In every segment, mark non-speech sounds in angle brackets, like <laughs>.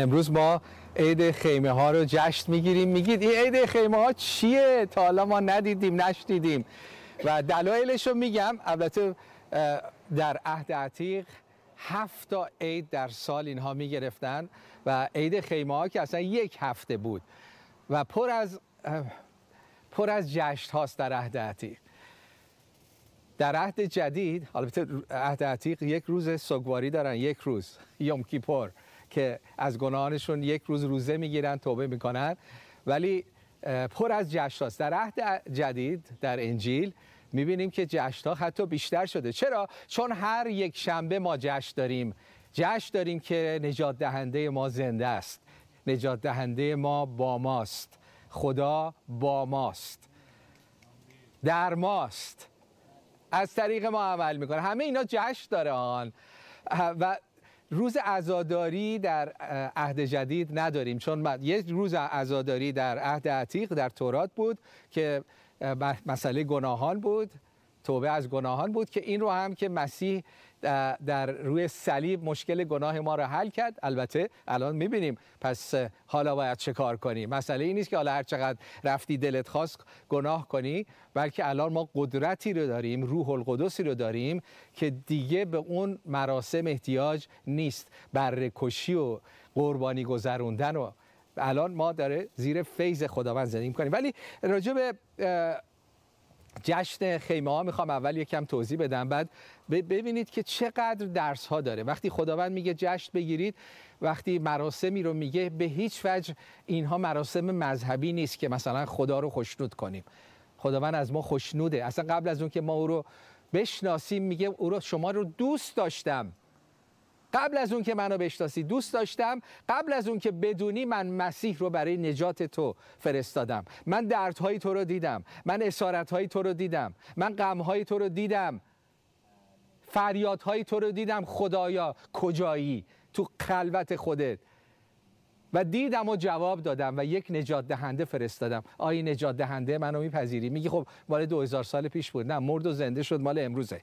امروز ما عید خیمه ها رو جشن می‌گیریم. میگید این عید خیمه ها چیه؟ تا حالا ما ندیدیم نشنیدیم. و دلایلش رو میگم. البته در عهد عتیق هفت تا عید در سال اینها می‌گرفتن و عید خیمه ها که اصلا یک هفته بود و پر از پر از جشن هاست در عهد عتیق. در عهد جدید البته عهد عتیق یک روز سوگواری دارن یک روز یوم کیپور. که از گناهانشون یک روز روزه می‌گیرن توبه می‌کنن. ولی پر از جشن هاست در عهد جدید در انجیل می‌بینیم که جشن ها حتی بیشتر شده. چرا؟ چون هر یک شنبه ما جشن داریم. جشن داریم که نجات دهنده ما زنده است. نجات دهنده ما با ماست. خدا با ماست. در ماست. از طریق ما عمل می‌کنه. همه اینا جشن داره آن و روز عزاداری در عهد جدید نداریم. چون یک روز عزاداری در عهد عتیق در تورات بود که مسئله گناهان بود. توبه از گناهان بود که این رو هم که مسیح در روی صلیب مشکل گناه ما رو حل کرد. البته الان می‌بینیم. پس حالا باید چه کار کنیم مسئله این نیست که حالا هر چقدر رفتی دلت خواست گناه کنی بلکه الان ما قدرتی رو داریم روح القدسی رو داریم که دیگه به اون مراسم احتیاج نیست. بر کشی و قربانی گذروندن و الان ما داره زیر فیض خداوند زندگی کنیم ولی راجع به جشن خیمه ها می‌خوام اول یکم توضیح بدم. بعد ببینید که چقدر درس ها داره. وقتی خداوند میگه جشن بگیرید وقتی مراسمی رو میگه به هیچ وجه اینها مراسم مذهبی نیست که مثلا خدا رو خوشنود کنیم. خداوند از ما خوشنوده. اصلا قبل از اون که ما او رو بشناسیم میگه او رو شما رو دوست داشتم. قبل از اون که منو بشناسی دوست داشتم. قبل از اون که بدونی من مسیح رو برای نجات تو فرستادم. من دردهای تو رو دیدم. من اسارتهای تو رو دیدم. من غمهای تو رو دیدم. فریادهای تو رو دیدم. خدایا کجایی؟ تو خلوت خودت. و دیدم و جواب دادم و یک نجات دهنده فرستادم. آیا نجات دهنده منو میپذیری. میگی خب مال 2000 سال پیش بود. نه مرد و زنده شد مال امروزه.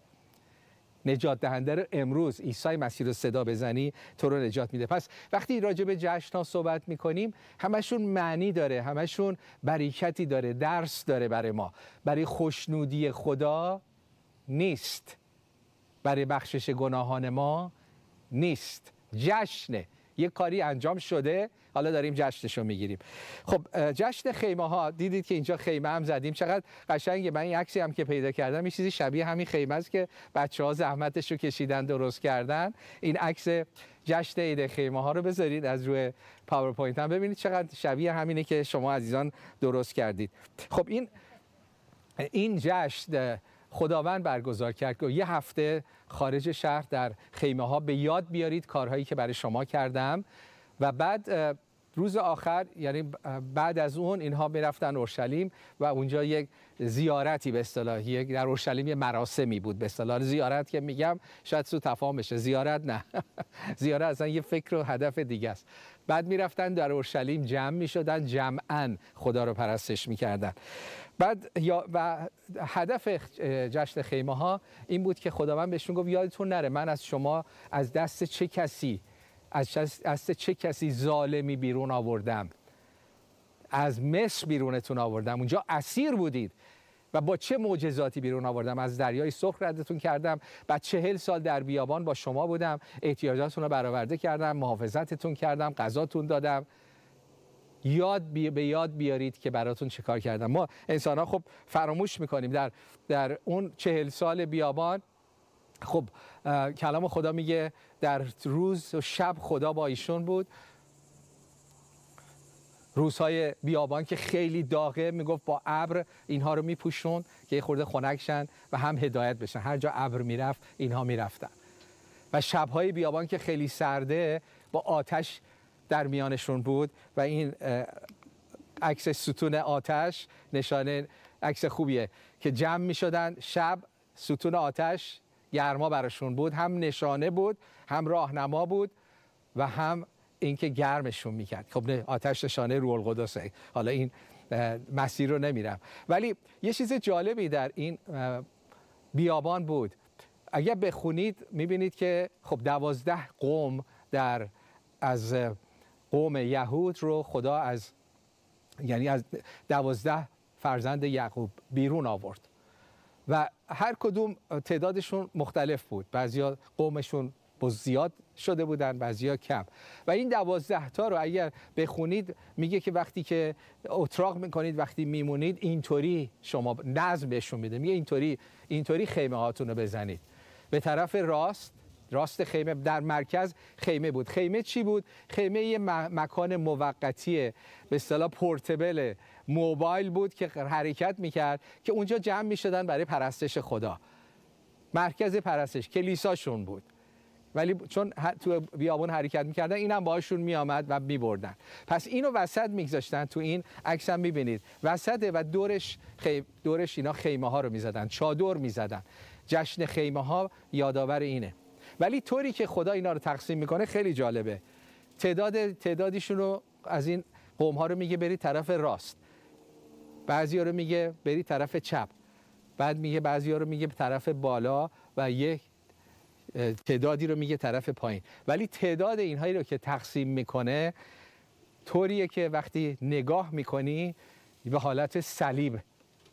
نجات دهنده رو امروز عیسی مسیح رو صدا بزنی تو رو نجات میده. پس وقتی راجع به جشن ها صحبت می‌کنیم همشون معنی داره همشون بریکتی داره درس داره برای ما. برای خوشنودی خدا نیست. برای بخشش گناهان ما نیست. جشنه یک کاری انجام شده. حالا داریم جشنشو می‌گیریم. خب جشن خیمه ها دیدید که اینجا خیمه هم زدیم. چقدر قشنگه. من این عکسی هم که پیدا کردم این چیزی شبیه همین خیمه است که بچه ها زحمتش رو کشیدن درست کردن. این عکس جشن عید خیمه ها رو بذارید از روی پاورپوینت هم. ببینید چقدر شبیه همینه که شما عزیزان درست کردید. خب این این جشن خداوند برگزار کرد که یه هفته خارج شهر در خیمه ها به یاد بیارید کارهایی که برای شما کردم. و بعد روز آخر یعنی بعد از اون اینها می‌رفتن اورشلیم و اونجا یک زیارتی به اصطلاح در اورشلیم یه مراسمی بود به اصطلاح. زیارت که میگم شاید سو تفاهم بشه. زیارت نه. <laughs> زیارت اصلا یه فکر و هدف دیگه است. بعد می‌رفتن در اورشلیم جمع می‌شدن جمعا خدا رو پرستش می‌کردن. بعد یا و هدف جشن خیمه ها این بود که خداوند بهشون گفت یادتون نره من از شما از دست چه کسی از دست چه کسی ظالمی بیرون آوردم؟ از مصر بیرونتون آوردم. اونجا اسیر بودید و با چه معجزاتی بیرون آوردم؟ از دریای سرخ ردتون کردم. بعد چهل سال در بیابان با شما بودم. احتیاجاتتون رو برآورده کردم. محافظتتون کردم. غذاتون دادم. یاد بی... به یاد بیارید که براتون چه کار کردم ما انسان ها خب فراموش می‌کنیم. در, در اون چهل سال بیابان خب کلام خدا میگه در روز و شب خدا با ایشون بود. روزهای بیابان که خیلی داغه می‌گفت با ابر اینها رو میپوشون که خورده خنک و هم هدایت بشن. هر جا ابر می‌رفت اینها می‌رفتن. و شبهای بیابان که خیلی سرده با آتش در میانشون بود و این عکس ستون آتش نشانه عکس خوبیه که جمع می شدن شب ستون آتش گرما براشون بود. هم نشانه بود هم راهنما بود و هم اینکه گرمشون می‌کرد. خب آتش نشانه روح القدسه. حالا این مسیر رو نمیرم. ولی یه چیز جالبی در این بیابان بود. اگر بخونید می‌بینید که خب دوازده قوم در از قوم یهود رو خدا از یعنی از دوازده فرزند یعقوب بیرون آورد. و هر کدوم تعدادشون مختلف بود. بعضیا قومشون زیاد شده بودن بعضیا کم. و این دوازده تا رو اگر بخونید میگه که وقتی که اتراق می‌کنید وقتی میمونید اینطوری شما نظم بهشون میده. میگه اینطوری اینطوری خیمه هاتون رو بزنید. به طرف راست راست خیمه در مرکز خیمه بود. خیمه چی بود؟ خیمه یه مکان موقتی به اصطلاح پورتبل موبایل بود که حرکت می‌کرد که اونجا جمع می‌شدن برای پرستش خدا. مرکز پرستش کلیساشون بود. ولی چون تو بیابون حرکت می‌کردن اینم باشون میآمد و میبردن. پس اینو وسط میگذاشتن تو این عکس هم می‌بینید. وسط و دورش دورش اینا خیمه ها رو می‌زدن چادر می‌زدن. جشن خیمه ها یادآور اینه. ولی طوری که خدا اینا رو تقسیم می‌کنه خیلی جالبه. تعداد تعدادیشون رو از این قوم ها رو میگه برید طرف راست. بعضی رو میگه برید طرف چپ. بعد میگه بعضی رو میگه طرف بالا و یک تعدادی رو میگه طرف پایین. ولی تعداد اینهایی رو که تقسیم می‌کنه طوریه که وقتی نگاه می‌کنی به حالت صلیب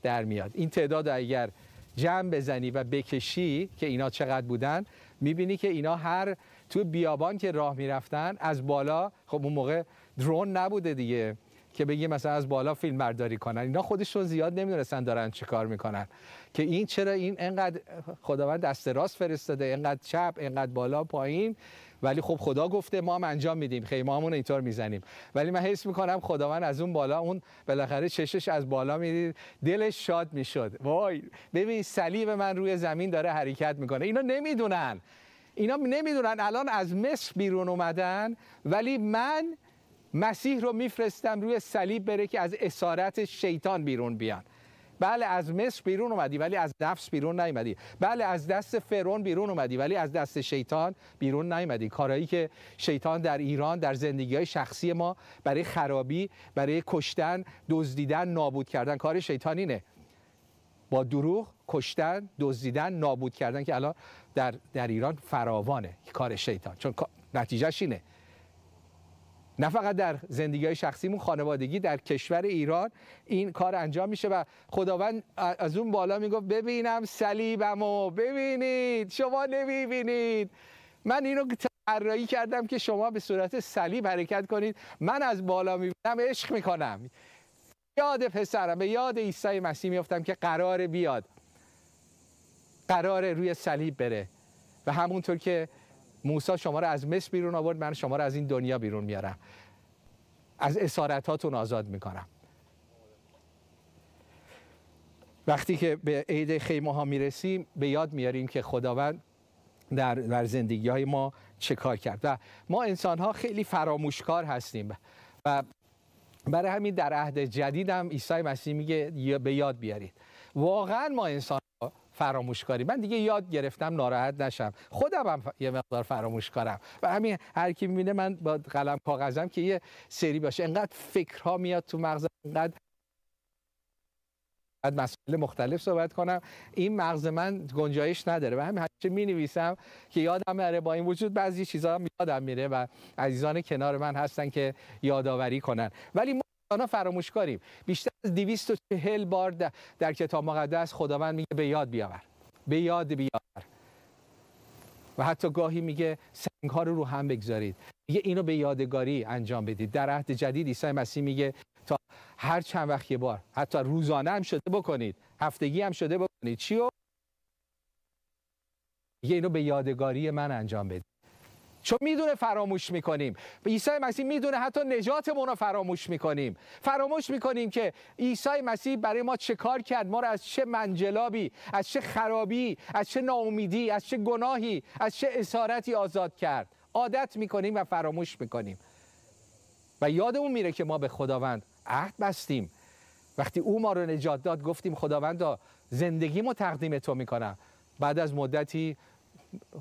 در میاد. این تعداد اگر جمع بزنی و بکشی که اینا چقدر بودن می‌بینی که اینا هر تو بیابان که راه می‌رفتن از بالا خب اون موقع درون نبوده دیگه که بگی مثلا از بالا فیلم برداری کنن. اینا خودشون زیاد نمی‌دونستن دارن چه کار می‌کنن. که این چرا این انقدر خداوند دست راست فرستاده انقدر چپ انقدر بالا پایین. ولی خب خدا گفته ما هم انجام میدیم. خیمه همون اینطور می‌زنیم. ولی من حس می‌کنم خداوند از اون بالا اون بالاخره چشش از بالا می‌دید دلش شاد می‌شد. وای ببین صلیب من روی زمین داره حرکت می‌کنه. اینا نمی‌دونن. اینا نمی‌دونن. الان از مصر بیرون اومدن ولی من مسیح رو میفرستم روی صلیب بره که از اسارت شیطان بیرون بیان. بله از مصر بیرون اومدی ولی از نفس بیرون نیومدی. بله از دست فرعون بیرون اومدی ولی از دست شیطان بیرون نیومدی. کارهایی که شیطان در ایران در زندگی های شخصی ما برای خرابی برای کشتن دزدیدن نابود کردن. کار شیطانینه با دروغ کشتن دزدیدن نابود کردن که الان در, در ایران فراوانه. کار شیطان. چون نتیجهش اینه. نه فقط در زندگی های شخصیمون خانوادگی در کشور ایران این کار انجام میشه و خداوند از اون بالا می‌گفت ببینم صلیبمو ببینید شما نمی‌بینید. من اینو طراحی کردم که شما به صورت صلیب حرکت کنید. من از بالا می‌بینم عشق می‌کنم. یاد پسرم به یاد عیسی مسیح میفتم که قرار بیاد. قرار روی صلیب بره. و همونطور که موسی شما رو از مصر بیرون آورد من شما رو از این دنیا بیرون میارم. از اسارتاتون آزاد می‌کنم. وقتی که به عید خیمه ها می‌رسیم به یاد میاریم که خداوند در, در زندگی های ما چه کار کرد. و ما انسان ها خیلی فراموشکار هستیم. و برای همین در عهد جدید هم عیسی مسیح میگه به یاد بیارید. واقعا ما انسان فراموشکاری. من دیگه یاد گرفتم ناراحت نشم. خودم هم یه مقدار فراموشکارم. و همین هر کی می‌بینه من با قلم کاغذم که یه سری باشه. انقدر فکرها میاد تو مغزم انقدر بعد مسائل مختلف صحبت کنم. این مغز من گنجایش نداره. و همین همیشه می نویسم که یادم نره با این وجود بعضی چیزها یادم میره و عزیزان کنار من هستن که یادآوری کنن. ولی ما فراموش کاریم بیشتر از 240 بار در, کتاب مقدس خداوند میگه به یاد بیاور. به یاد بیاور. و حتی گاهی میگه سنگ ها رو رو هم بگذارید. میگه اینو به یادگاری انجام بدید. در عهد جدید عیسی مسیح میگه تا هر چند وقت یه بار حتی روزانه هم شده بکنید. هفتگی هم شده بکنید. چیو؟ میگه اینو به یادگاری من انجام بدید. چون می‌دونه فراموش می‌کنیم. عیسی مسیح می‌دونه حتی نجاتمون رو فراموش می‌کنیم. فراموش می‌کنیم که عیسی مسیح برای ما چه کار کرد؟ ما رو از چه منجلابی از چه خرابی از چه ناامیدی از چه گناهی از چه اسارتی آزاد کرد؟ عادت می‌کنیم و فراموش می‌کنیم. و یادمون میره که ما به خداوند عهد بستیم. وقتی او ما رو نجات داد گفتیم خداوندا زندگیمو تقدیم تو می‌کنم. بعد از مدتی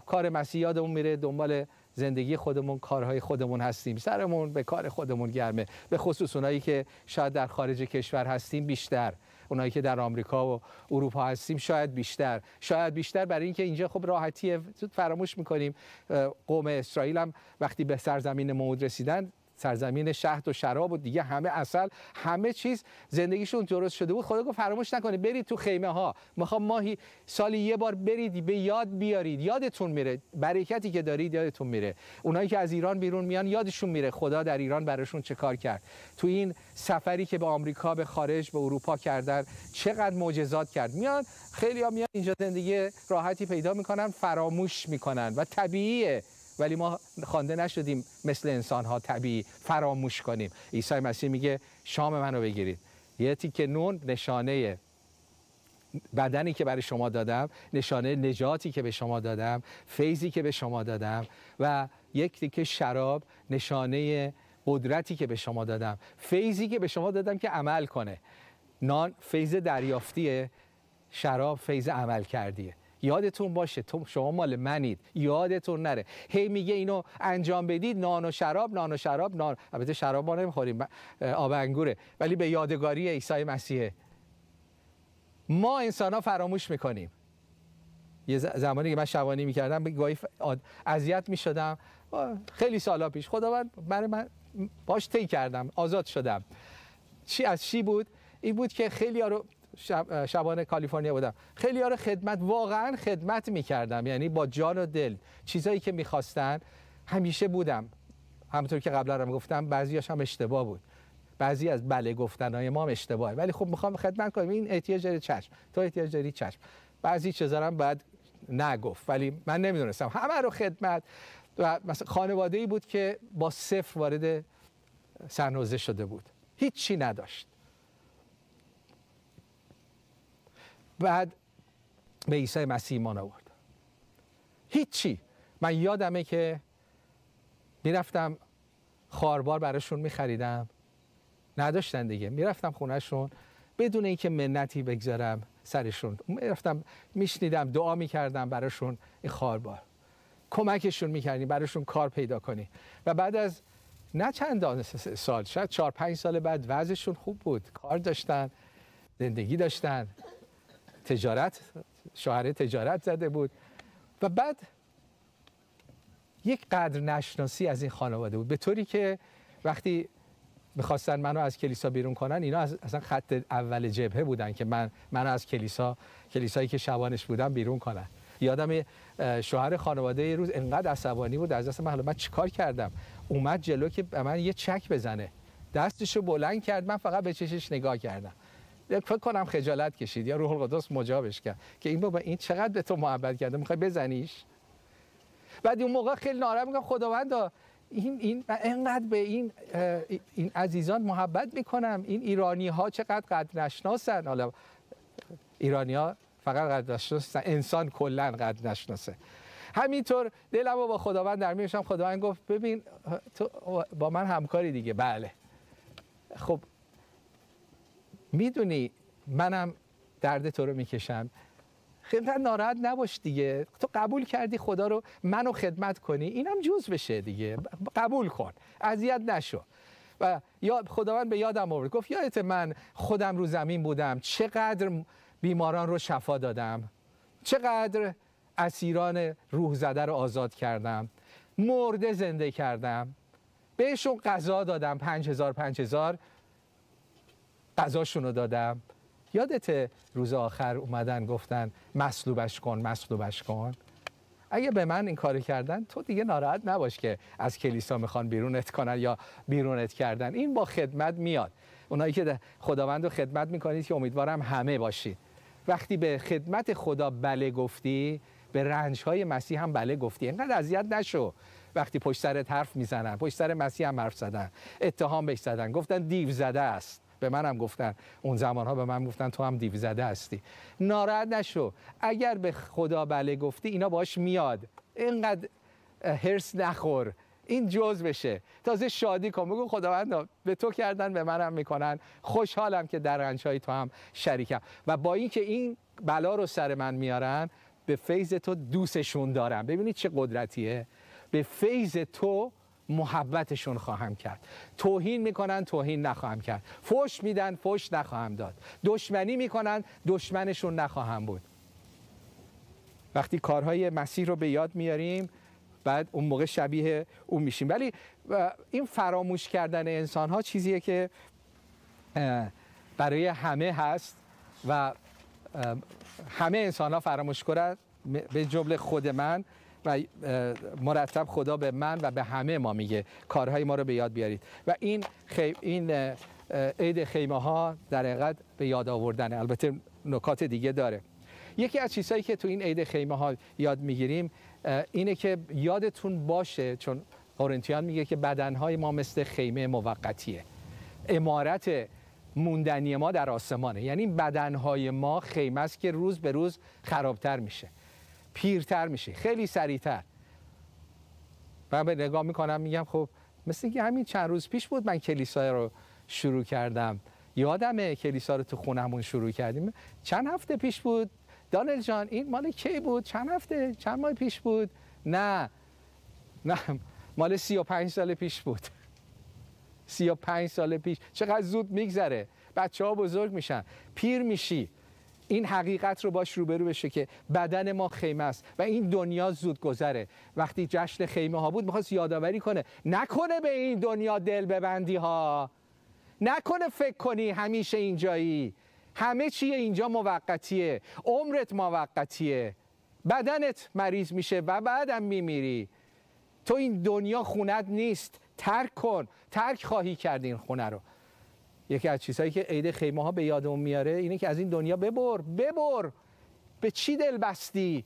کار مسیح یادمون میره دنبال زندگی خودمون کارهای خودمون هستیم. سرمون به کار خودمون گرمه. به خصوص اونایی که شاید در خارج کشور هستیم بیشتر. اونایی که در آمریکا و اروپا هستیم شاید بیشتر. شاید بیشتر برای اینکه اینجا خب راحتیه. فراموش می‌کنیم. قوم اسرائیل هم وقتی به سرزمین موعود رسیدن سرزمین شهد و شراب و دیگه همه اصل همه چیز زندگیشون درست شده بود. خدا گفت فراموش نکنید برید تو خیمه ها می‌خوام ماهی سالی یه بار برید به یاد بیارید. یادتون میره. برکتی که دارید یادتون میره. اونایی که از ایران بیرون میان یادشون میره خدا در ایران براشون چه کار کرد. تو این سفری که به آمریکا به خارج به اروپا کردن چقدر معجزات کرد. میان خیلی ها میان اینجا زندگی راحتی پیدا می‌کنن فراموش می‌کنن. و طبیعیه. ولی ما خوانده نشدیم مثل انسان ها طبیعی فراموش کنیم. عیسی مسیح میگه شام منو بگیرید. یه تیکه نون نشانه بدنی که برای شما دادم نشانه نجاتی که به شما دادم فیضی که به شما دادم و یک تیکه شراب نشانه قدرتی که به شما دادم. فیضی که به شما دادم که عمل کنه. نان فیض دریافتیه شراب فیض عمل کردیه. یادتون باشه تو شما مال منید. یادتون نره. هی میگه اینو انجام بدید نان و شراب نان و شراب نان. البته شراب ما نمی‌خوریم. آب انگوره. ولی به یادگاری عیسی مسیحه. ما انسان ها فراموش می‌کنیم. یه زمانی که من شبانی می‌کردم گاهی اذیت می‌شدم. خیلی سالا پیش. خداوند برای من باش طی کردم. آزاد شدم. چی از چی بود؟ این بود که خیلی ها رو شب، شبانه کالیفرنیا بودم. خیلی ها رو خدمت واقعا خدمت می‌کردم. یعنی با جان و دل. چیزایی که می‌خواستن همیشه بودم. همونطور که قبلا هم گفتم بعضیاش هم اشتباه بود. بعضی از بله گفتنهای ما هم اشتباهه. ولی خب می‌خوام خدمت کنم. این احتیاج داری چشم. تو احتیاج داری چشم. بعضی چیزا هم باید نگفت. ولی من نمی‌دونستم. همه رو خدمت. و مثلا خانواده ای بود که با صفر وارد سرنوزه شده بود. هیچی نداشت. بعد به عیسی مسیح ایمان آورد. هیچی. من یادمه که می‌رفتم خاربار براشون میخریدم. نداشتن دیگه. می‌رفتم خونهشون. بدون اینکه منتی بگذارم سرشون. می‌رفتم میشنیدم دعا می‌کردم براشون این خاربار کمکشون می‌کردیم براشون کار پیدا کنی. و بعد از نه چند سال شاید چهار پنج سال بعد وضعشون خوب بود. کار داشتن زندگی داشتن. تجارت شوهر تجارت زده بود. و بعد یک قدر نشناسی از این خانواده بود. به طوری که وقتی می‌خواستن منو از کلیسا بیرون کنن اینا از اصلا خط اول جبهه بودن که من منو از کلیسا کلیسایی که شبانش بودم بیرون کنن. یادم شوهر خانواده یه روز انقدر عصبانی بود از دست من من چیکار کردم؟ اومد جلو که به من یه چک بزنه. دستشو بلند کرد من فقط به چشش نگاه کردم. فکر کنم خجالت کشید. یا روح القدس مجابش کرد که این بابا این چقدر به تو محبت کرده؟ می‌خوای بزنیش؟ بعد اون موقع خیلی ناراحت میگم خداوندا این این انقدر به این این عزیزان محبت می‌کنم. این ایرانی ها چقدر قدر نشناسن حالا ایرانی ها فقط قدر نشناسن انسان کلا قدر نشناسه همینطور دلم با خداوند در میشم خداوند گفت ببین تو با من همکاری دیگه. بله. خب می‌دونی منم درد تو رو می‌کشم. خیلی ناراحت نباش دیگه. تو قبول کردی خدا رو منو خدمت کنی. اینم جوز بشه دیگه. قبول کن. اذیت نشو. و یا خداوند به یادم آورد. گفت یادت من خودم رو زمین بودم. چقدر بیماران رو شفا دادم. چقدر اسیران روح زده رو آزاد کردم. مرده زنده کردم. بهشون غذا دادم. پنج هزار پنج هزار. غذاشون رو دادم. یادت روز آخر اومدن گفتن مصلوبش کن مصلوبش کن. اگه به من این کار کردن تو دیگه ناراحت نباش که از کلیسا می‌خوان بیرونت کنن یا بیرونت کردن. این با خدمت میاد. اونایی که خداوند رو خدمت می‌کنید که امیدوارم همه باشید وقتی به خدمت خدا بله گفتی به رنج های مسیح هم بله گفتی. اینقدر اذیت نشو. وقتی پشت سرت حرف می‌زنن پشت سر مسیح هم حرف زدن. اتهام بهش زدن. گفتن دیو زده است. به منم گفتن. اون زمان ها به من گفتن تو هم دیو زده هستی. ناراحت نشو. اگر به خدا بله گفتی اینا باش میاد. اینقدر هرس نخور. این جز بشه. تازه شادی کن. بگو خداوند به تو کردن به منم می‌کنن. خوشحالم که در رنجهای تو هم شریکم. و با اینکه این بلا رو سر من میارن به فیض تو دوستشون دارم. ببینید چه قدرتیه. به فیض تو محبتشون خواهم کرد. توهین می‌کنن توهین نخواهم کرد. فوش میدن فوش نخواهم داد. دشمنی می‌کنن دشمنشون نخواهم بود. وقتی کارهای مسیح رو به یاد میاریم بعد اون موقع شبیه اون میشیم. ولی این فراموش کردن انسان ها چیزیه که برای همه هست و همه انسان ها فراموش کنند به جمله خود من و مرتب خدا به من و به همه ما میگه. کارهای ما رو به یاد بیارید. و این. این عید خیمه ها در حقیقت به یاد آوردن البته نکات دیگه داره. یکی از چیزهایی که تو این عید خیمه ها یاد می‌گیریم اینه که یادتون باشه چون قرنتیان میگه که بدنهای ما مثل خیمه موقتیه. امارت موندنی ما در آسمانه. یعنی بدنهای ما خیمه است که روز به روز خرابتر میشه. پیرتر میشه خیلی سریعتر. من به نگاه می‌کنم میگم خب مثل اینکه همین چند روز پیش بود من کلیسا رو شروع کردم. یادمه کلیسا رو تو خونمون شروع کردیم. چند هفته پیش بود؟ دانل جان این مال کی بود؟ چند هفته؟ چند ماه پیش بود؟ نه. نه مال سی و پنج سال پیش بود. سی و پنج سال پیش. چقدر زود میگذره. بچه ها بزرگ میشن. پیر میشی. این حقیقت رو باش روبرو بشه که بدن ما خیمه است. و این دنیا زود گذره. وقتی جشن خیمه ها بود می‌خواست یادآوری کنه. نکنه به این دنیا دل ببندی ها. نکنه فکر کنی همیشه اینجایی. همه چیه اینجا موقتیه. عمرت موقتیه. بدنت مریض میشه و بعدم میمیری. تو این دنیا خونت نیست. ترک کن. ترک خواهی کرد این خونه رو. یکی از چیزهایی که عید خیمه ها به یادمون میاره اینه که از این دنیا ببر ببر. به چی دل بستی؟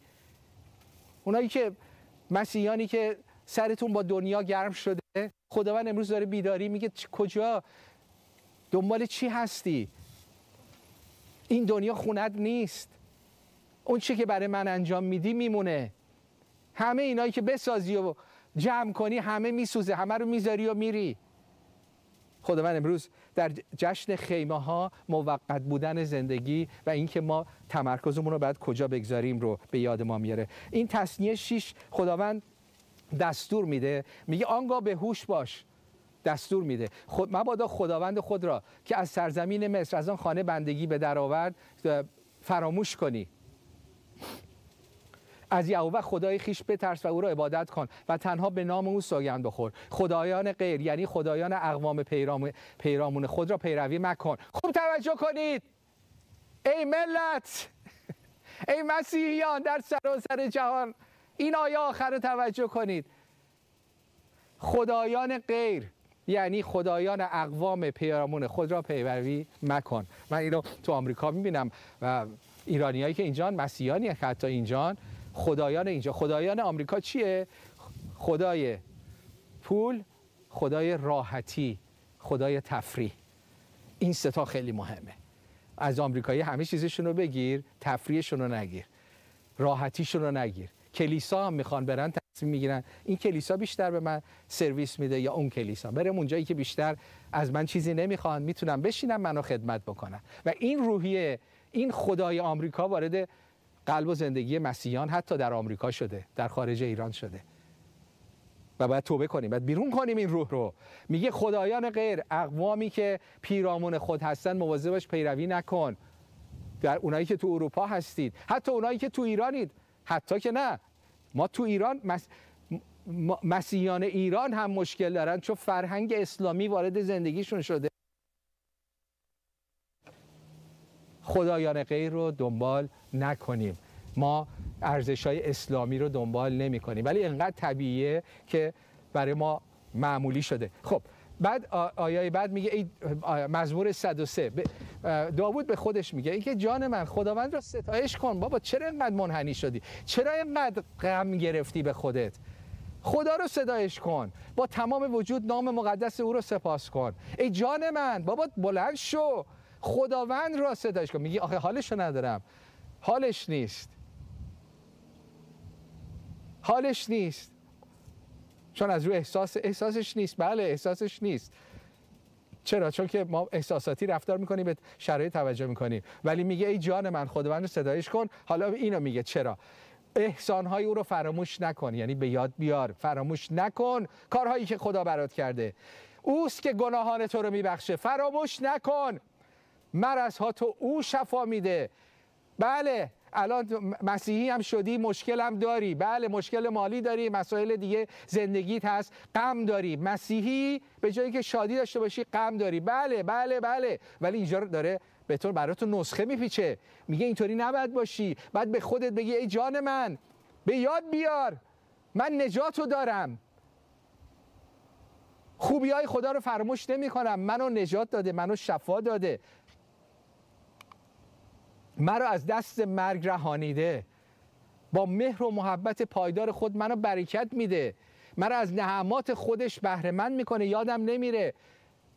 اونایی که مسیحیانی که سرتون با دنیا گرم شده خداوند امروز داره بیداری میگه کجا؟ دنبال چی هستی؟ این دنیا خونت نیست. اون چی که برای من انجام میدی میمونه. همه اینایی که بسازی و جمع کنی همه میسوزه همه رو می‌ذاری و میری. خداوند امروز در جشن خیمه ها موقت بودن زندگی و اینکه ما تمرکزمون رو باید کجا بگذاریم رو به یاد ما میاره. این تصنیه شیش خداوند دستور میده. میگه آنگاه به هوش باش. دستور میده. خود مبادا خداوند خود را که از سرزمین مصر از آن خانه بندگی به در آورد فراموش کنی. از یهوه خدای خیش بترس و او را عبادت کن و تنها به نام او سوگند بخور. خدایان غیر یعنی خدایان اقوام پیرام پیرامون خود را پیروی مکن. خوب توجه کنید. ای ملت ای مسیحیان در سراسر جهان این آیه آخر رو توجه کنید. خدایان غیر یعنی خدایان اقوام پیرامون خود را پیروی مکن. من اینو تو آمریکا می‌بینم و ایرانیایی که اینجان مسیحیانی حتی اینجان خدایان اینجا. خدایان آمریکا چیه؟ خدای پول خدای راحتی خدای تفریح. این ستا خیلی مهمه. از آمریکایی همه چیزشون رو بگیر تفریحشون رو نگیر. راحتیشون رو نگیر. کلیسا هم می‌خوان برن تصمیم می‌گیرن. این کلیسا بیشتر به من سرویس میده یا اون کلیسا. برم اونجایی که بیشتر از من چیزی نمی‌خوان می‌تونم بشینم منو خدمت بکنم و این روحیه این خدای آمریکا وارد قلب و زندگی مسیحیان حتی در آمریکا شده در خارج ایران شده. و باید توبه کنیم باید بیرون کنیم این روح رو. میگه خدایان غیر اقوامی که پیرامون خود هستن مواظبش پیروی نکن. در اونایی که تو اروپا هستید حتی اونایی که تو ایرانید. حتی که نه. ما تو ایران مس... مسیحیان ایران هم مشکل دارن چون فرهنگ اسلامی وارد زندگیشون شده. خدایان غیر رو دنبال نکنیم. ما ارزش های اسلامی رو دنبال نمی کنیم ولی انقدر طبیعیه که برای ما معمولی شده. خب بعد آیای بعد میگه ای مزمور 103 داوود به خودش میگه اینکه جان من خداوند را ستایش کن. بابا چرا اینقدر منحنی شدی؟ چرا اینقدر غم گرفتی به خودت؟ خدا رو صدایش کن. با تمام وجود نام مقدس او رو سپاس کن. ای جان من بابا بلند شو. خداوند را صدایش کن. میگی آخه حالش رو ندارم. حالش نیست. حالش نیست. چون از رو احساس احساسش نیست. بله احساسش نیست. چرا؟ چون که ما احساساتی رفتار می‌کنیم به شرایط توجه می‌کنیم. ولی میگه ای جان من خداوند رو صدایش کن. حالا اینو میگه. چرا؟ احسانهای او رو فراموش نکن. یعنی به یاد بیار. فراموش نکن کارهایی که خدا برات کرده. اوست که گناهان تو رو میبخشه. فراموش نکن. مرض ها تو او شفا میده. بله الان مسیحی هم شدی مشکل هم داری. بله مشکل مالی داری مسائل دیگه زندگیت هست غم داری. مسیحی به جایی که شادی داشته باشی غم داری. بله بله بله. ولی اینجا داره به طور تو نسخه میپیچه. میگه اینطوری نباید باشی. بعد به خودت بگی ای جان من به یاد بیار. من نجاتو دارم. خوبی های خدا رو فراموش نمی کنم منو نجات داده منو شفا داده. مرا از دست مرگ رهانیده. با مهر و محبت پایدار خود منو برکت میده. مرا از نعمات خودش بهره می‌کنه. یادم نمیره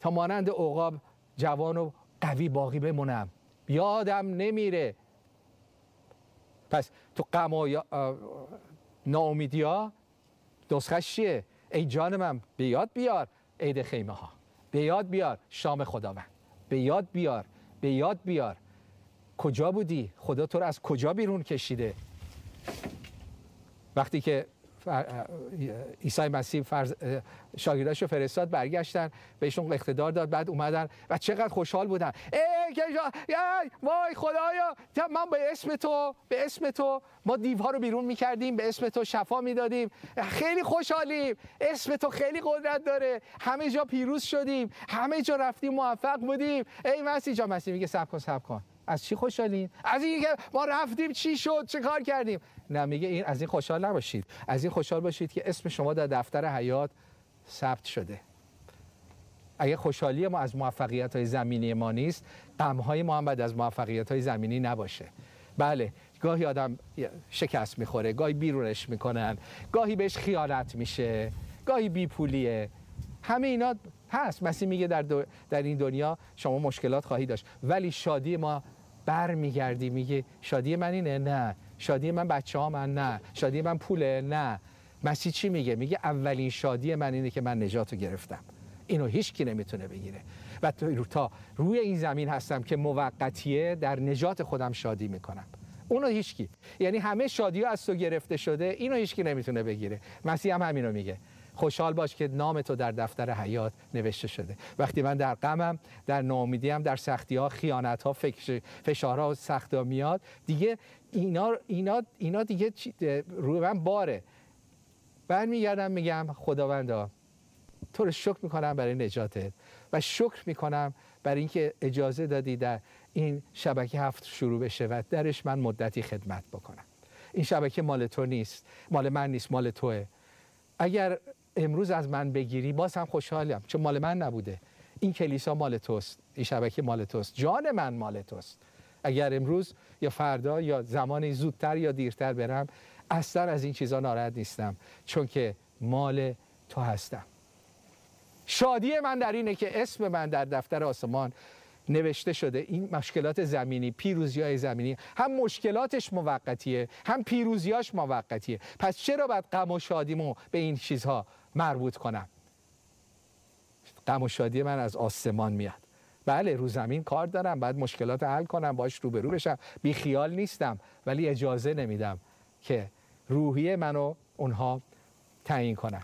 تا مانند عقاب جوان و قوی باقی بمونم. یادم نمیره. پس تو غم و ناامیدی ها نسخش چیه؟ ای جان من به یاد بیار عید خیمه ها به یاد بیار شام خداوند. به یاد بیار به یاد بیار. کجا بودی؟ خدا تو رو از کجا بیرون کشیده؟ وقتی که عیسی مسیح فرز شاگرداشو فرستاد برگشتن بهشون اقتدار داد بعد اومدن و چقدر خوشحال بودن. ای وای خدایا! من به اسم تو به اسم تو ما دیوها رو بیرون می‌کردیم به اسم تو شفا می‌دادیم. خیلی خوشحالیم. اسم تو خیلی قدرت داره. همه جا پیروز شدیم. همه جا رفتیم موفق بودیم. ای مسیح جا مسیح میگه سب کن سب کن. از چی خوشحالین؟ از این که ما رفتیم چی شد؟ چه کار کردیم؟ نه میگه این از این خوشحال نباشید. از این خوشحال باشید که اسم شما در دفتر حیات ثبت شده. اگه خوشحالی ما از موفقیت های زمینی ما نیست غم های ما هم باید از موفقیت های زمینی نباشه. بله گاهی آدم شکست می‌خوره گاهی بیرونش می‌کنن گاهی بهش خیانت میشه گاهی بیپولیه. همه اینا هست. مسیح میگه در, در این دنیا شما مشکلات خواهی داشت ولی شادی ما بر میگردی میگه شادی من اینه؟ نه. شادی من بچه من نه. شادی من پوله؟ نه. مسیح چی میگه؟ میگه اولین شادی من اینه که من نجات گرفتم. اینو هیچ کی نمی‌تونه بگیره. و تا روی این زمین هستم که موقتیه در نجات خودم شادی می‌کنم. اونو هیچکی یعنی همه شادی ها از تو گرفته شده اینو هیچکی نمی‌تونه بگیره. مسیح هم همینو میگه. خوشحال باش که نام تو در دفتر حیات نوشته شده. وقتی من در غمم در ناامیدیم در سختی ها خیانت ها فشارها و سخت ها میاد دیگه اینا اینا اینا دیگه روی من باره. میگردم میگم خداوندا تو رو شکر می‌کنم برای نجاتت و شکر می‌کنم برای اینکه اجازه دادی در این شبکه هفت شروع بشه و درش من مدتی خدمت بکنم. این شبکه مال تو نیست مال من نیست مال توه. اگر امروز از من بگیری باز هم خوشحالم چون مال من نبوده. این کلیسا مال توست این شبکه مال توست. جان من مال توست. اگر امروز یا فردا یا زمانی زودتر یا دیرتر برم اصلا از این چیزا ناراحت نیستم چون که مال تو هستم. شادی من در اینه که اسم من در دفتر آسمان نوشته شده. این مشکلات زمینی پیروزی های زمینی. هم مشکلاتش موقتیه هم پیروزیاش موقتیه. پس چرا باید غم و شادیمو به این چیزها مربوط کنم. غم و شادی من از آسمان میاد. بله رو زمین کار دارم بعد مشکلات حل کنم باش روبرو بشم. بی خیال نیستم ولی اجازه نمیدم که روحیه منو اونها تعیین کنم.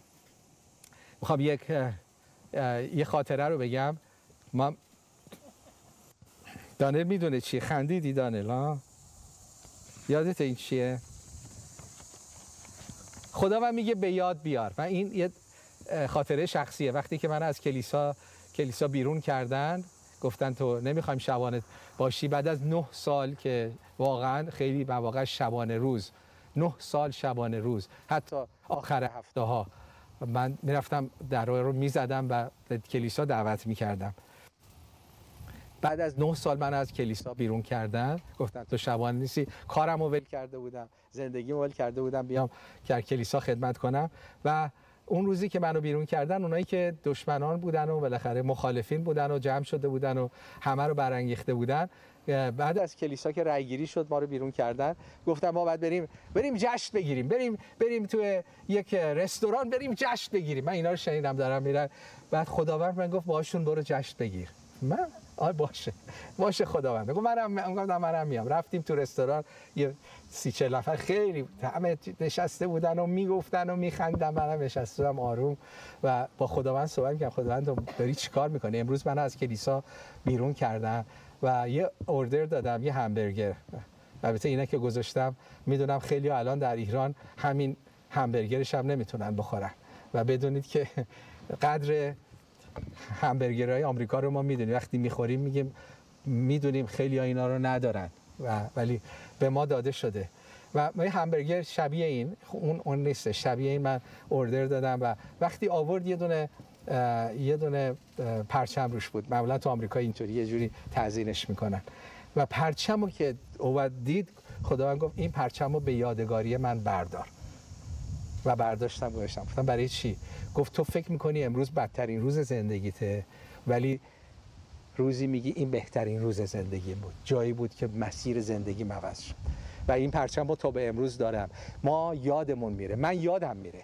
می‌خوام یک یه خاطره رو بگم. ما دانل می‌دونه چیه؟ خندیدی دانل ها یادت این چیه؟ خدا من میگه به یاد بیار. و این یه خاطره شخصیه. وقتی که من از کلیسا کلیسا بیرون کردن گفتن تو نمی‌خوایم شبانه باشی. بعد از نه سال که واقعا خیلی واقعا شبانه روز نه سال شبانه روز حتی آخر هفته ها من می‌رفتم در رو می‌زدم و به کلیسا دعوت می‌کردم. بعد از نه سال من از کلیسا بیرون کردن گفتن تو شبانه نیستی. کارم رو ول کرده بودم. زندگی ول کرده بودم. بیام که کلیسا خدمت کنم. و اون روزی که منو بیرون کردن اونایی که دشمنان بودن و بالاخره مخالفین بودن و جمع شده بودن و همه رو برانگیخته بودن. بعد از کلیسا که رای گیری شد ما رو بیرون کردن. گفتم ما باید بریم بریم جشن بگیریم بریم بریم تو یک رستوران بریم جشن بگیریم. من اینا رو شنیدم دارم میرن. بعد خداوند من گفت باشون برو جشن بگیر. من آ باشه. باشه خداوند. بگو منم منم منم میام. رفتیم تو رستوران یه سی چه نفر خیلی همه نشسته بودن و می‌گفتن و میخندن. منم نشستم آروم و با خداوند صحبت کردم خداوند داری چیکار می‌کنی؟ امروز من از کلیسا بیرون کردم و یه اوردر دادم یه همبرگر. البته اینا که گذاشتم. می‌دونم خیلی الان در ایران همین همبرگرش هم نمی‌تونن بخورن. و بدونید که <laughs> قدر همبرگرهای آمریکا رو ما می‌دونیم. وقتی می‌خوریم میگیم می‌دونیم خیلی اینا رو ندارن. و ولی به ما داده شده. و ما همبرگر شبیه این اون اون نیست. شبیه این من اوردر دادم و وقتی آورد یه دونه یه دونه پرچم روش بود. معمولا تو آمریکا اینطوری یه جوری تزیینش می‌کنن. و پرچم رو که اومد دید خداوند گفت این پرچم رو به یادگاری من بردار. و برداشتم گذاشتم. گفتم برای چی؟ گفت تو فکر می‌کنی امروز بدترین روز زندگیته؟ ولی روزی میگی این بهترین روز زندگی بود. جایی بود که مسیر زندگی عوض شد. و این پرچم رو تا به امروز دارم. ما یادمون میره. من یادم میره.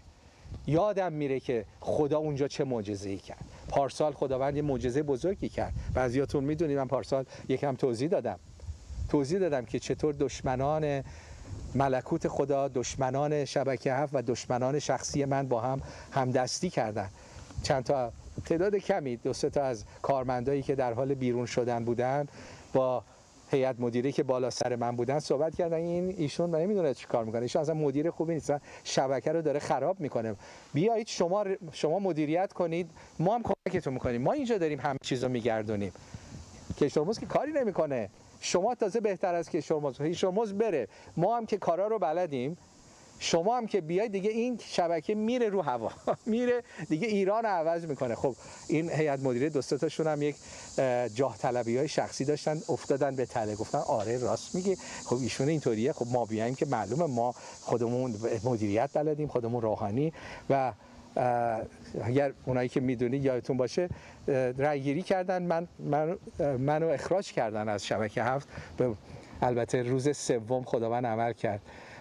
یادم میره که خدا اونجا چه معجزه‌ای کرد. پارسال خداوند یه معجزه بزرگی کرد. بعضیاتون می‌دونید من پارسال یکم توضیح دادم. توضیح دادم که چطور دشمنان ملکوت خدا دشمنان شبکه هفت و دشمنان شخصی من با هم همدستی کردن. چند تا تعداد کمی دو تا از کارمندایی که در حال بیرون شدن بودن با هیئت مدیره که بالا سر من بودن صحبت کردن. این ایشون نمی‌دونه چی کار می‌کنه. ایشون اصلا مدیر خوبی نیست. شبکه رو داره خراب می‌کنه. بیایید شما شما مدیریت کنید. ما هم کمکتون می‌کنیم. ما اینجا داریم همه چیزو میگردونیم. کشورموز که کاری نمی‌کنه. شما تازه بهتر از کشورموز کشورموز بره. ما هم که کارا رو بلدیم شما هم که بیاید دیگه این شبکه میره رو هوا. <laughs> میره دیگه ایران عوض می‌کنه. خب این هیئت مدیره دو تاشون هم یک جاه طلبی های شخصی داشتن افتادن به تله. گفتن آره راست میگه خب ایشون اینطوریه. خب ما بیایم که معلومه. ما خودمون مدیریت بلدیم خودمون روحانی و اگر اونایی که می‌دونید یادتون باشه رأی گیری کردن. من, من منو اخراج کردن از شبکه هفت. به البته روز سوم خداوند عمل کرد.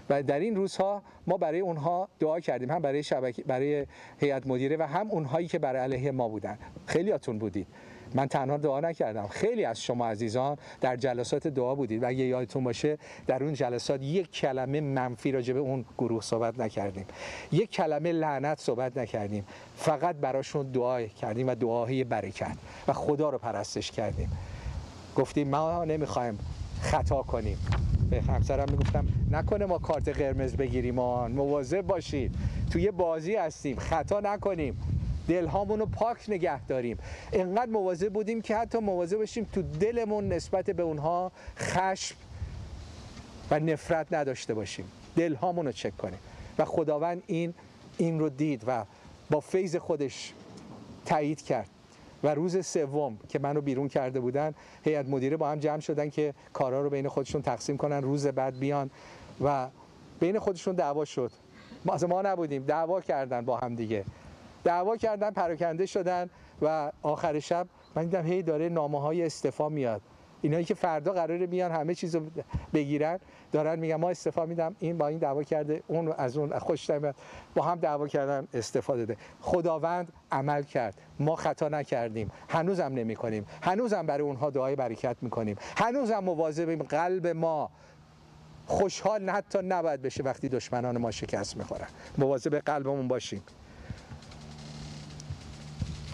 و در این روزها ما برای اونها دعا کردیم هم برای شبکه برای هیئت مدیره و هم اونهایی که برای علیه ما بودن. خیلیاتون بودید. من تنها دعا نکردم. خیلی از شما عزیزان در جلسات دعا بودید. و اگه یادتون باشه در اون جلسات یک کلمه منفی راجع به اون گروه صحبت نکردیم. یک کلمه لعنت صحبت نکردیم. فقط براشون دعا کردیم و دعاهای برکت و خدا رو پرستش کردیم. گفتیم ما نمی‌خوایم خطا کنیم. به همسرم می‌گفتم نکنه ما کارت قرمز بگیریم آن. مواظب باشید. توی بازی هستیم. خطا نکنیم. دلهامون رو پاک نگه داریم. انقدر مواظب بودیم که حتی مواظب باشیم تو دلمون نسبت به اونها خشم و نفرت نداشته باشیم. دلهامون رو چک کنیم. و خداوند این این رو دید و با فیض خودش تایید کرد. و روز سوم که منو بیرون کرده بودن هیئت مدیره با هم جمع شدن که کارا رو بین خودشون تقسیم کنن روز بعد بیان. و بین خودشون دعوا شد. ما ما نبودیم. دعوا کردن با هم دیگه. دعوا کردن پراکنده شدن و آخر شب من دیدم هی داره نامه های استفا میاد. اینایی که فردا قراره بیان همه چیز رو بگیرن دارن میگن ما استفا میدم. این با این دعوا کرده اون از اون خوش با هم دعوا کردن استفاده ده خداوند عمل کرد. ما خطا نکردیم. هنوزم نمی کنیم هنوزم برای اونها دعای برکت می‌کنیم. هنوزم مواظبیم. قلب ما خوشحال حتی نباید بشه وقتی دشمنان ما شکست می‌خورن. مواظب قلبمون باشیم.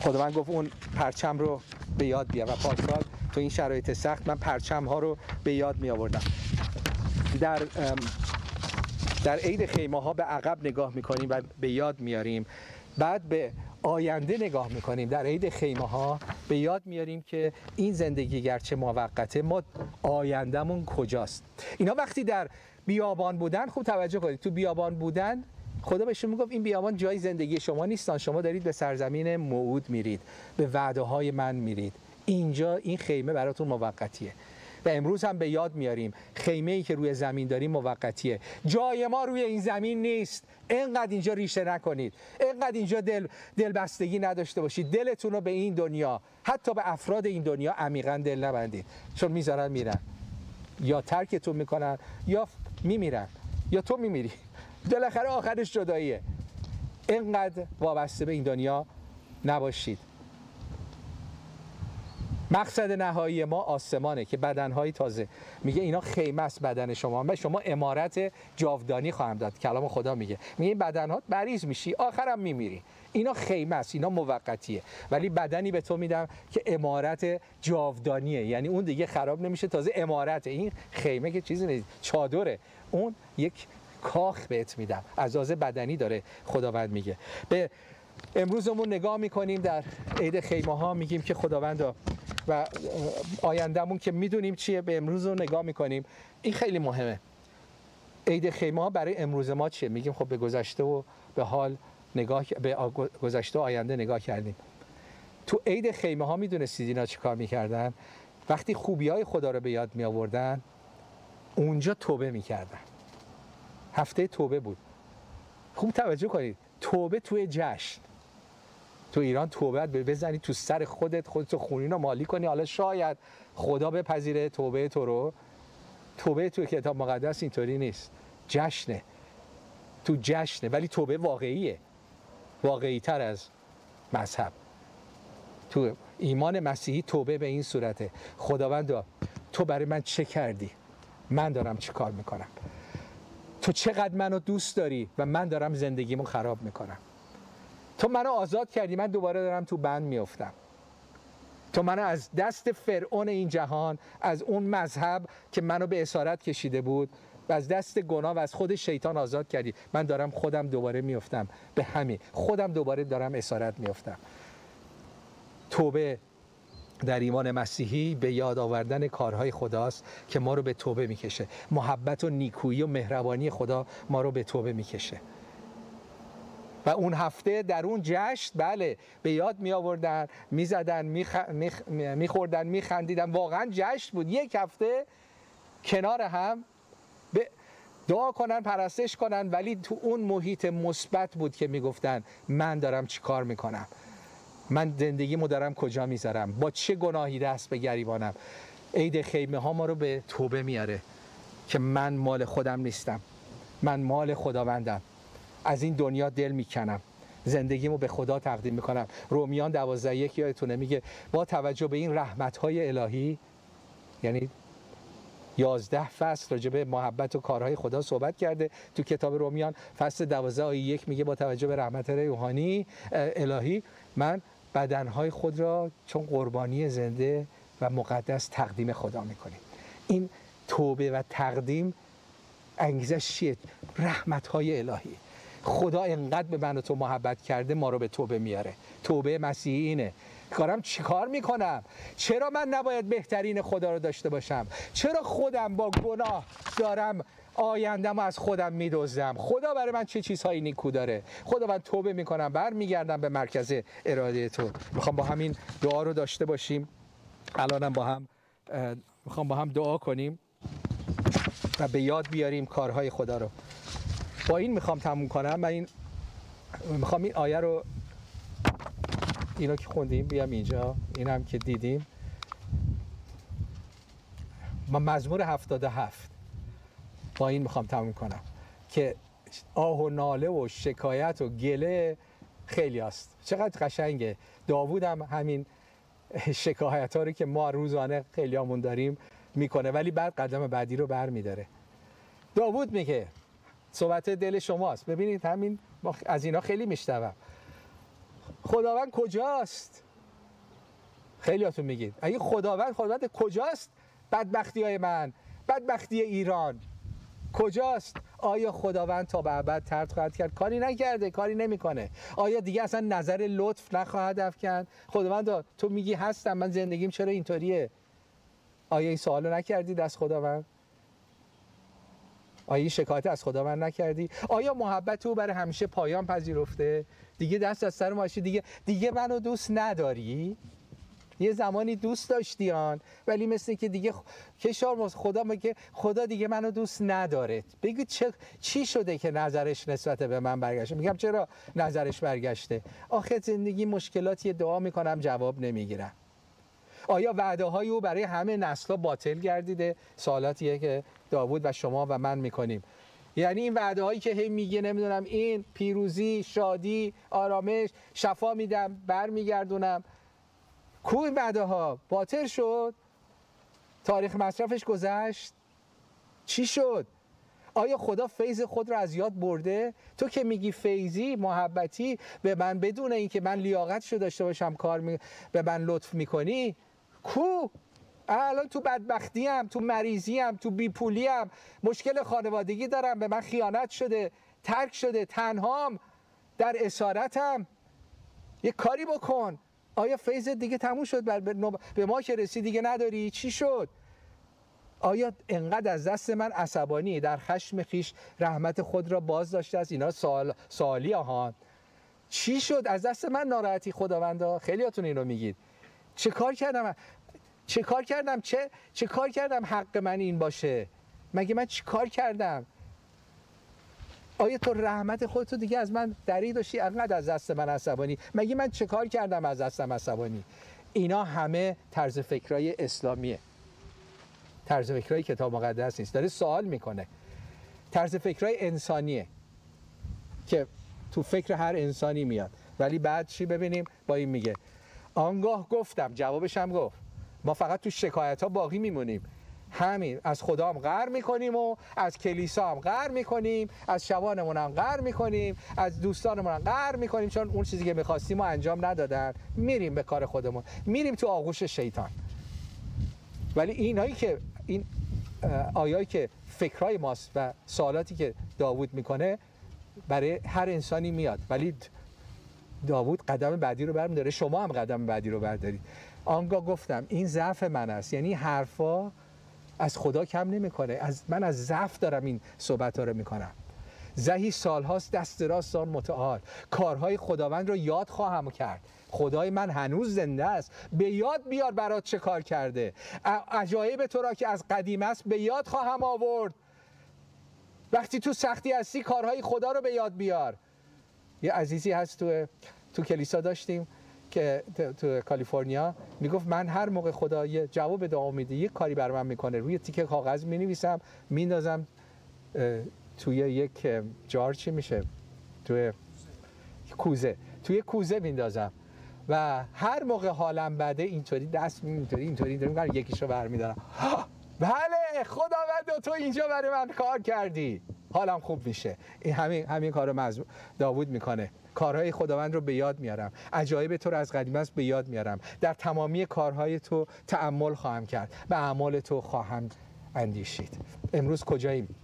خداوند گفت اون پرچم رو به یاد بیا و پارسال تو این شرایط سخت من پرچم ها رو به یاد می آوردم. در در عید خیمه ها به عقب نگاه می‌کنیم و به یاد میاریم. بعد به آینده نگاه می‌کنیم در عید خیمه ها به یاد میاریم که این زندگی گرچه موقته ما آیندهمون کجاست؟ اینا وقتی در بیابان بودن خوب توجه کنید تو بیابان بودن خدا بهشون می‌گفت این بیابان جای زندگی شما نیستان. شما دارید به سرزمین موعود میرید به وعده های من میرید. اینجا این خیمه براتون موقتیه. و امروز هم به یاد میاریم خیمه ای که روی زمین داریم موقتیه. جای ما روی این زمین نیست. اینقدر اینجا ریشه نکنید. اینقدر اینجا دل دلبستگی نداشته باشید. دلتون رو به این دنیا حتی به افراد این دنیا عمیقا دل نبندید. چون می‌ذارن میرن. یا ترکتون می‌کنن یا میمیرن. یا تو میمیری. بالاخره آخرش جداییه. اینقدر وابسته به این دنیا نباشید. مقصد نهایی ما آسمانه که بدنهای تازه. میگه اینا خیمه است بدن شما. و شما امارت جاودانی خواهم داد. کلام خدا میگه. میگه این بدنها بریز میشی آخرم میمیری. اینا خیمه است اینا موقتیه. ولی بدنی به تو میدم که امارت جاودانیه. یعنی اون دیگه خراب نمیشه تازه امارت این خیمه که چیزی نیست چادره. اون یک کاخ بهت میدم. عزاز بدنی داره خداوند میگه. به امروزمون نگاه می‌کنیم در عید خیمه ها میگیم که خداوند و آیندهمون که می‌دونیم چیه به امروز رو نگاه می‌کنیم. این خیلی مهمه. عید خیمه ها برای امروز ما چیه؟ میگیم خب به گذشته و به حال نگاه به گذشته و آینده نگاه کردیم. تو عید خیمه ها می‌دونستید اینا چی کار می‌کردن؟ وقتی خوبی های خدا رو به یاد می آوردن اونجا توبه می‌کردن. هفته توبه بود. خوب توجه کنید. توبه توی جشن. تو ایران توبه بزنی تو سر خودت خودت خونین رو مالی کنی. حالا شاید خدا بپذیره توبه تو رو. توبه تو کتاب مقدس اینطوری نیست. جشنه. تو جشنه. ولی توبه واقعیه. واقعی تر از مذهب. تو ایمان مسیحی توبه به این صورته. خداوند تو برای من چه کردی؟ من دارم چه کار می‌کنم؟ تو چقدر منو دوست داری و من دارم زندگیمو خراب می‌کنم. تو منو آزاد کردی من دوباره دارم تو بند میافتم. تو منو از دست فرعون این جهان از اون مذهب که منو به اسارت کشیده بود و از دست گناه و از خود شیطان آزاد کردی. من دارم خودم دوباره میافتم. به همین خودم دوباره دارم اسارت میافتم. توبه در ایمان مسیحی به یاد آوردن کارهای خداست که ما رو به توبه می‌کشه. محبت و نیکویی و مهربانی خدا ما رو به توبه می‌کشه. و اون هفته در اون جشن بله به یاد می آوردن می زدن می خوردن می خندیدن واقعا جشن بود. یک هفته کنار هم به دعا کنن پرستش کنن ولی تو اون محیط مثبت بود که می‌گفتن من دارم چی کار می‌کنم. من زندگیمو دارم کجا می‌ذارم؟ با چه گناهی دست به گریبانم؟ عید خیمه ها ما رو به توبه میاره که من مال خودم نیستم. من مال خداوندم. از این دنیا دل می‌کنم. زندگیمو به خدا تقدیم می‌کنم. رومیان دوازده یک یادتونه میگه با توجه به این رحمت های الهی یعنی یازده فصل راجع به محبت و کارهای خدا صحبت کرده تو کتاب رومیان فصل دوازده آیه یک میگه با توجه به رحمت روحانی الهی من بدنهای خود را چون قربانی زنده و مقدس تقدیم خدا می‌کنیم. این توبه و تقدیم انگیزش چیه؟ رحمت های الهی. خدا انقدر به من و تو محبت کرده ما رو به توبه میاره. توبه مسیحی اینه. کارم چیکار می‌کنم؟ چرا من نباید بهترین خدا رو داشته باشم؟ چرا خودم با گناه دارم آیندم از خودم میدوزم خدا برای من چه چیزهایی نیکو داره. خدا من توبه می‌کنم. برمیگردم به مرکز اراده تو. می‌خوام با همین دعا رو داشته باشیم. الانم با هم می‌خوام با هم دعا کنیم و به یاد بیاریم کارهای خدا رو. با این می‌خوام تموم کنم من این می‌خوام این آیه رو اینو که خوندیم بیام اینجا. این هم که دیدیم. ما مزمور 77 با این می‌خوام تموم کنم. که آه و ناله و شکایت و گله خیلی است چقدر قشنگه. داوود هم همین شکایت ها رو که ما روزانه خیلی همون داریم می‌کنه ولی بعد قدم بعدی رو بر میداره داوود میگه صحبت دل شماست. ببینید همین از اینا خیلی میشنوم. خداوند کجاست؟ خیلی هاتون میگید. اگه خداوند خداوند کجاست؟ بدبختی های من. بدبختی ایران. کجاست؟ آیا خداوند تا به ابد ترد خواهد کرد؟ کاری نکرده کاری نمی‌کنه. آیا دیگه اصلا نظر لطف نخواهد افکن خداوند تو میگی هستم من زندگیم چرا اینطوریه؟ آیا این سوالو نکردید از خداوند؟ آیا این شکایت از خداوند نکردی؟ آیا محبت او برای همیشه پایان پذیرفته؟ دیگه دست از سر ماشی دیگه دیگه منو دوست نداری؟ یه زمانی دوست داشتیان ولی مثل که دیگه کشار خدا میگه خدا دیگه منو دوست نداره. بگو چه چی شده که نظرش نسبت به من برگشته؟ میگم چرا نظرش برگشته؟ آخه زندگی مشکلاتی دعا می‌کنم جواب نمی‌گیرم. آیا وعده های او برای همه نسل باطل گردیده؟ سوالاتیه که داوود و شما و من می‌کنیم. یعنی این وعده هایی که هی میگه نمی‌دونم این پیروزی شادی آرامش شفا میدم برمیگردونم. کو این وعده باطل شد. تاریخ مصرفش گذشت. چی شد؟ آیا خدا فیض خود را از یاد برده؟ تو که میگی فیضی محبتی به من بدون اینکه من لیاقتش رو داشته باشم کار می... به من لطف می‌کنی؟ کو؟ الان تو بدبختی هم تو مریضی هم تو بیپولی هم مشکل خانوادگی دارم. به من خیانت شده ترک شده تنهام. در اسارتم. یه کاری بکن. آیا فیض دیگه تموم شد؟ به ما که رسید دیگه نداری؟ چی شد؟ آیا انقدر از دست من عصبانی؟ در خشم خیش رحمت خود را باز داشته است. اینا سوال سوالی آهان چی شد؟ از دست من ناراحتی خداوندا؟ خیلیاتون این رو میگید. چه کار کردم؟ چه کار کردم؟ چه چه کار کردم حق من این باشه؟ مگه من چه کار کردم؟ آیا تو رحمت خودتو دیگه از من دری داشتی؟ انقدر از دست من عصبانی. مگه من چه کار کردم از دستم عصبانی؟ اینا همه طرز فکرای اسلامیه. طرز فکرای کتاب مقدس نیست. داره سوال می‌کنه. طرز فکرای انسانیه که تو فکر هر انسانی میاد. ولی بعد چی ببینیم؟ با این میگه. آنگاه گفتم. جوابش هم گفت. ما فقط تو شکایت ها باقی میمونیم. همین از خدا هم غر می‌کنیم و از کلیسا هم غر می‌کنیم از شبانمون هم غر می‌کنیم از دوستانمون هم غر می‌کنیم چون اون چیزی که می‌خواستیم ما انجام ندادن. میریم به کار خودمون. میریم تو آغوش شیطان. ولی اینایی که این آیایی که فکرهای ماست و سوالاتی که داوود می‌کنه برای هر انسانی میاد. ولی داوود قدم بعدی رو برمیداره. شما هم قدم بعدی رو بردارید. آنگاه گفتم این ضعف من است. یعنی حرفا از خدا کم نمی‌کنه. از من از ضعف دارم این صحبت ها رو می‌کنم. زهی سالهاست دست راست آن متعال. کارهای خداوند رو یاد خواهم کرد. خدای من هنوز زنده است. به یاد بیار برات چه کار کرده. عجایب تو را که از قدیم است به یاد خواهم آورد. وقتی تو سختی هستی کارهای خدا رو به یاد بیار. یه عزیزی هست تو تو کلیسا داشتیم. که تو کالیفرنیا می‌گفت من هر موقع خدا یه جواب دعا میده یه کاری بر من می‌کنه روی تیکه کاغذ می‌نویسم میندازم توی یک جار چی میشه؟ توی کوزه توی کوزه میندازم و هر موقع حالم بده اینطوری دست اینطوری اینطوری اینطوری می‌کنم یکیشو برمیدارم. <gasps> بله خداوند تو اینجا برای من کار کردی. حالم خوب میشه. این همین همین کارو داوود می‌کنه. کارهای خداوند رو به یاد میارم. عجایب تو رو از قدیم است به یاد میارم. در تمامی کارهای تو تعمل خواهم کرد به اعمال تو خواهم اندیشید. امروز کجاییم؟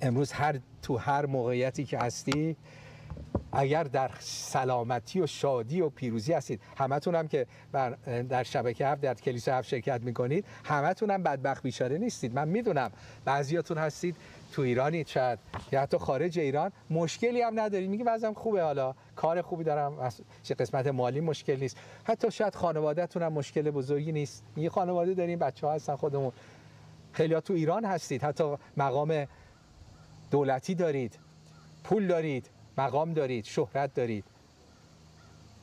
امروز هر تو هر موقعیتی که هستی اگر در سلامتی و شادی و پیروزی هستید همتون هم که در شبکه هفت در کلیسا هفت شرکت می‌کنید همتون هم بدبخت بیچاره نیستید. من می‌دونم بعضیاتون هستید تو ایرانی شاید یا حتی خارج ایران. مشکلی هم ندارید میگی وضعم خوبه حالا. کار خوبی دارم. چه قسمت مالی مشکل نیست. حتی شاید خانوادهتون هم مشکل بزرگی نیست. میگه خانواده داریم بچه ها هستن خودمون. خیلی تو ایران هستید. حتی مقام دولتی دارید. پول دارید. مقام دارید. شهرت دارید.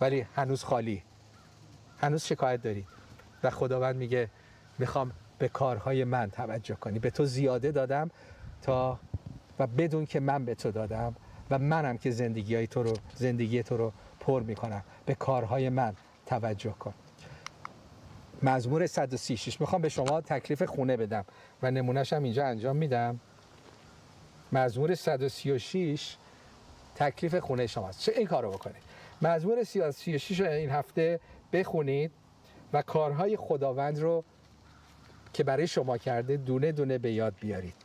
ولی هنوز خالی. هنوز شکایت دارید. و خداوند میگه می‌خوام به کارهای من توجه کنی. به تو زیاده دادم. تا و بدون که من به تو دادم و منم که زندگی های تو رو زندگی تو رو پر می‌کنم. به کارهای من توجه کن. مزمور 136 می‌خوام به شما تکلیف خونه بدم و نمونهش هم اینجا انجام میدم. مزمور 136 تکلیف خونه شماست. چه این کارو بکنید؟ مزمور 36 رو این هفته بخونید و کارهای خداوند رو که برای شما کرده دونه دونه به یاد بیارید.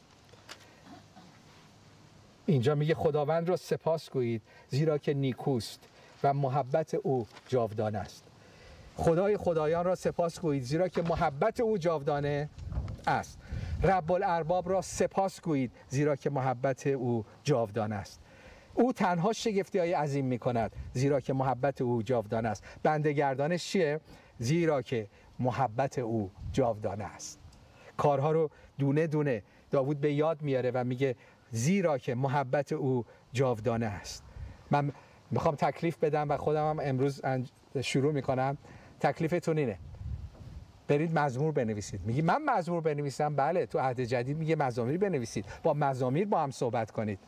اینجا میگه خداوند را سپاس گویید زیرا که نیکوست و محبت او جاودانه است. خدای خدایان را سپاس گویید زیرا که محبت او جاودانه است. رب الارباب را سپاس گویید زیرا که محبت او جاودانه است. او تنها شگفتی های عظیم می کند زیرا که محبت او جاودانه است. بندگردانش چیه؟ زیرا که محبت او جاودانه است. کارها رو دونه دونه داوود به یاد میاره و میگه زیرا که محبت او جاودانه است. من می‌خوام تکلیف بدم و خودم هم امروز شروع می‌کنم. تکلیفتون اینه برید مزمور بنویسید. میگی من مزمور بنویسم؟ بله تو عهد جدید میگه مزامیر بنویسید. با مزامیر با هم صحبت کنید.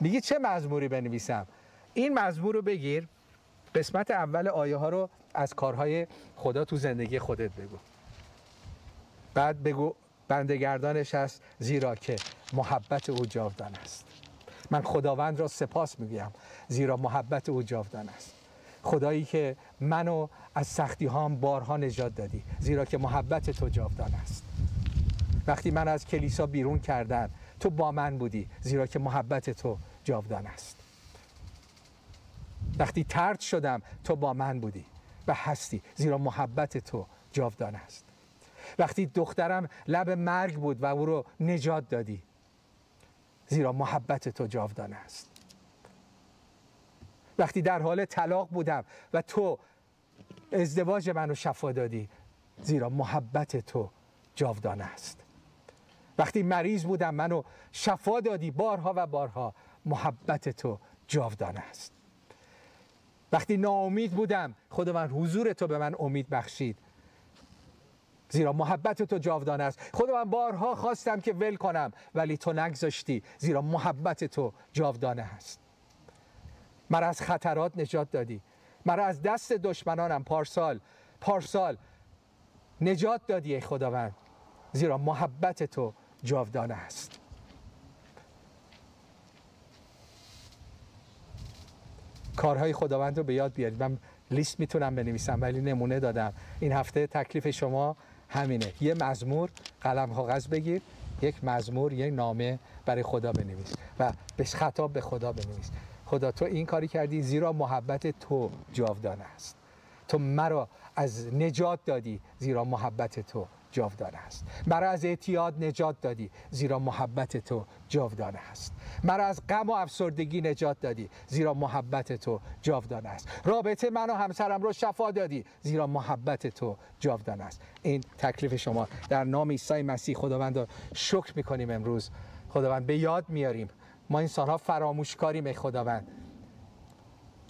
میگی چه مزموری بنویسم؟ این مزمور رو بگیر. قسمت اول آیه ها رو از کارهای خدا تو زندگی خودت بگو. بعد بگو بندگردانش است زیرا که محبت او جاودان است. من خداوند را سپاس می‌گویم زیرا محبت او جاودان است. خدایی که منو از سختی هام بارها نجات دادی زیرا که محبت تو جاودان است. وقتی من از کلیسا بیرون کردن تو با من بودی زیرا که محبت تو جاودان است. وقتی ترد شدم تو با من بودی و هستی زیرا محبت تو جاودان است. وقتی دخترم لب مرگ بود و او رو نجات دادی. زیرا محبت تو جاودان است. وقتی در حال طلاق بودم و تو ازدواج منو شفا دادی زیرا محبت تو جاودان است. وقتی مریض بودم منو شفا دادی بارها و بارها محبت تو جاودان است. وقتی ناامید بودم من حضور تو به من امید بخشید. زیرا محبت تو جاودان است. خود من بارها خواستم که ول کنم ولی تو نگذاشتی. زیرا محبت تو جاودانه است مرا از خطرات نجات دادی. مرا از دست دشمنانم پارسال پارسال نجات دادی ای خداوند. زیرا محبت تو جاودانه است. کارهای خداوند رو به یاد بیارید. من لیست می‌تونم بنویسم ولی نمونه دادم. این هفته تکلیف شما همینه. یه مزمور قلم کاغذ بگیر یک مزمور یک نامه برای خدا بنویس و به خطاب به خدا بنویس. خدا تو این کاری کردی زیرا محبت تو جاودانه است. تو مرا از نجات دادی زیرا محبت تو جاودانه است. مرا از اعتیاد نجات دادی زیرا محبت تو جاودانه است. مرا از غم و افسردگی نجات دادی زیرا محبت تو جاودانه است. رابطه من و همسرم رو شفا دادی زیرا محبت تو جاودانه است. این تکلیف شما در نام عیسی مسیح خداوند شکر می‌کنیم امروز. خداوند به یاد میاریم. ما انسان ها فراموشکاریم ای خداوند.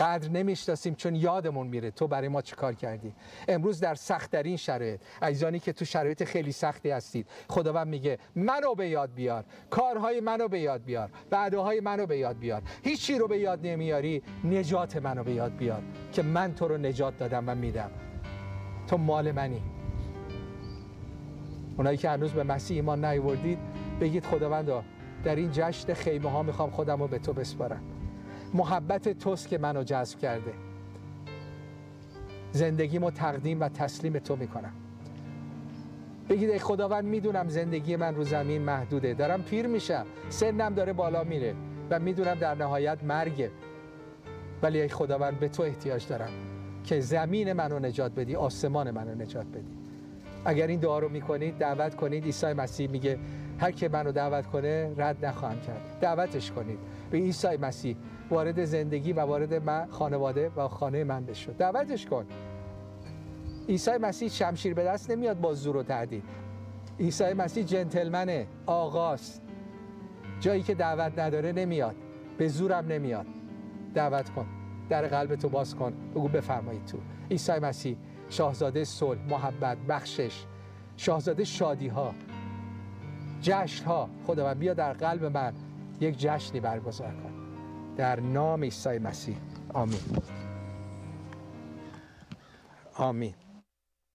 قدر نمی‌شناسیم چون یادمون میره. تو برای ما چیکار کردی؟ امروز در سخت در این شرایط. عزیزانی که تو شرایط خیلی سختی هستید. خداوند میگه منو به یاد بیار. کارهای منو به یاد بیار. وعده منو به یاد بیار. هیچی رو به یاد نمیاری نجات منو به یاد بیار که من تو رو نجات دادم و میدم. تو مال منی. اونایی که هنوز به مسیح ایمان نیوردید بگید خداوند در این جشن خیمه ها می‌خوام خودم رو به تو بسپارم. محبت توست که منو جذب کرده. زندگیمو تقدیم و تسلیم تو می‌کنم. بگید ای خداوند می‌دونم زندگی من رو زمین محدوده. دارم پیر میشم. سنم داره بالا میره و می‌دونم در نهایت مرگه. ولی ای خداوند به تو احتیاج دارم که زمین منو نجات بدی آسمان منو نجات بدی. اگر این دعا رو می‌کنید دعوت کنید. عیسی مسیح میگه هر که منو دعوت کنه رد نخواهم کرد. دعوتش کنید. به عیسی مسیح وارد زندگی و وارد من خانواده و خانه من بشو دعوتش کن. عیسی مسیح شمشیر به دست نمیاد با زور و تعدید عیسی مسیح جنتلمنه آقاست جایی که دعوت نداره نمیاد. به زورم نمیاد. دعوت کن. در قلب تو باز کن. بگو بفرمایید تو. عیسی مسیح شاهزاده صلح محبت بخشش. شاهزاده شادی ها جشن ها خداوند بیا در قلب من یک جشنی برگزار کن. در نام عیسی مسیح. آمین. آمین.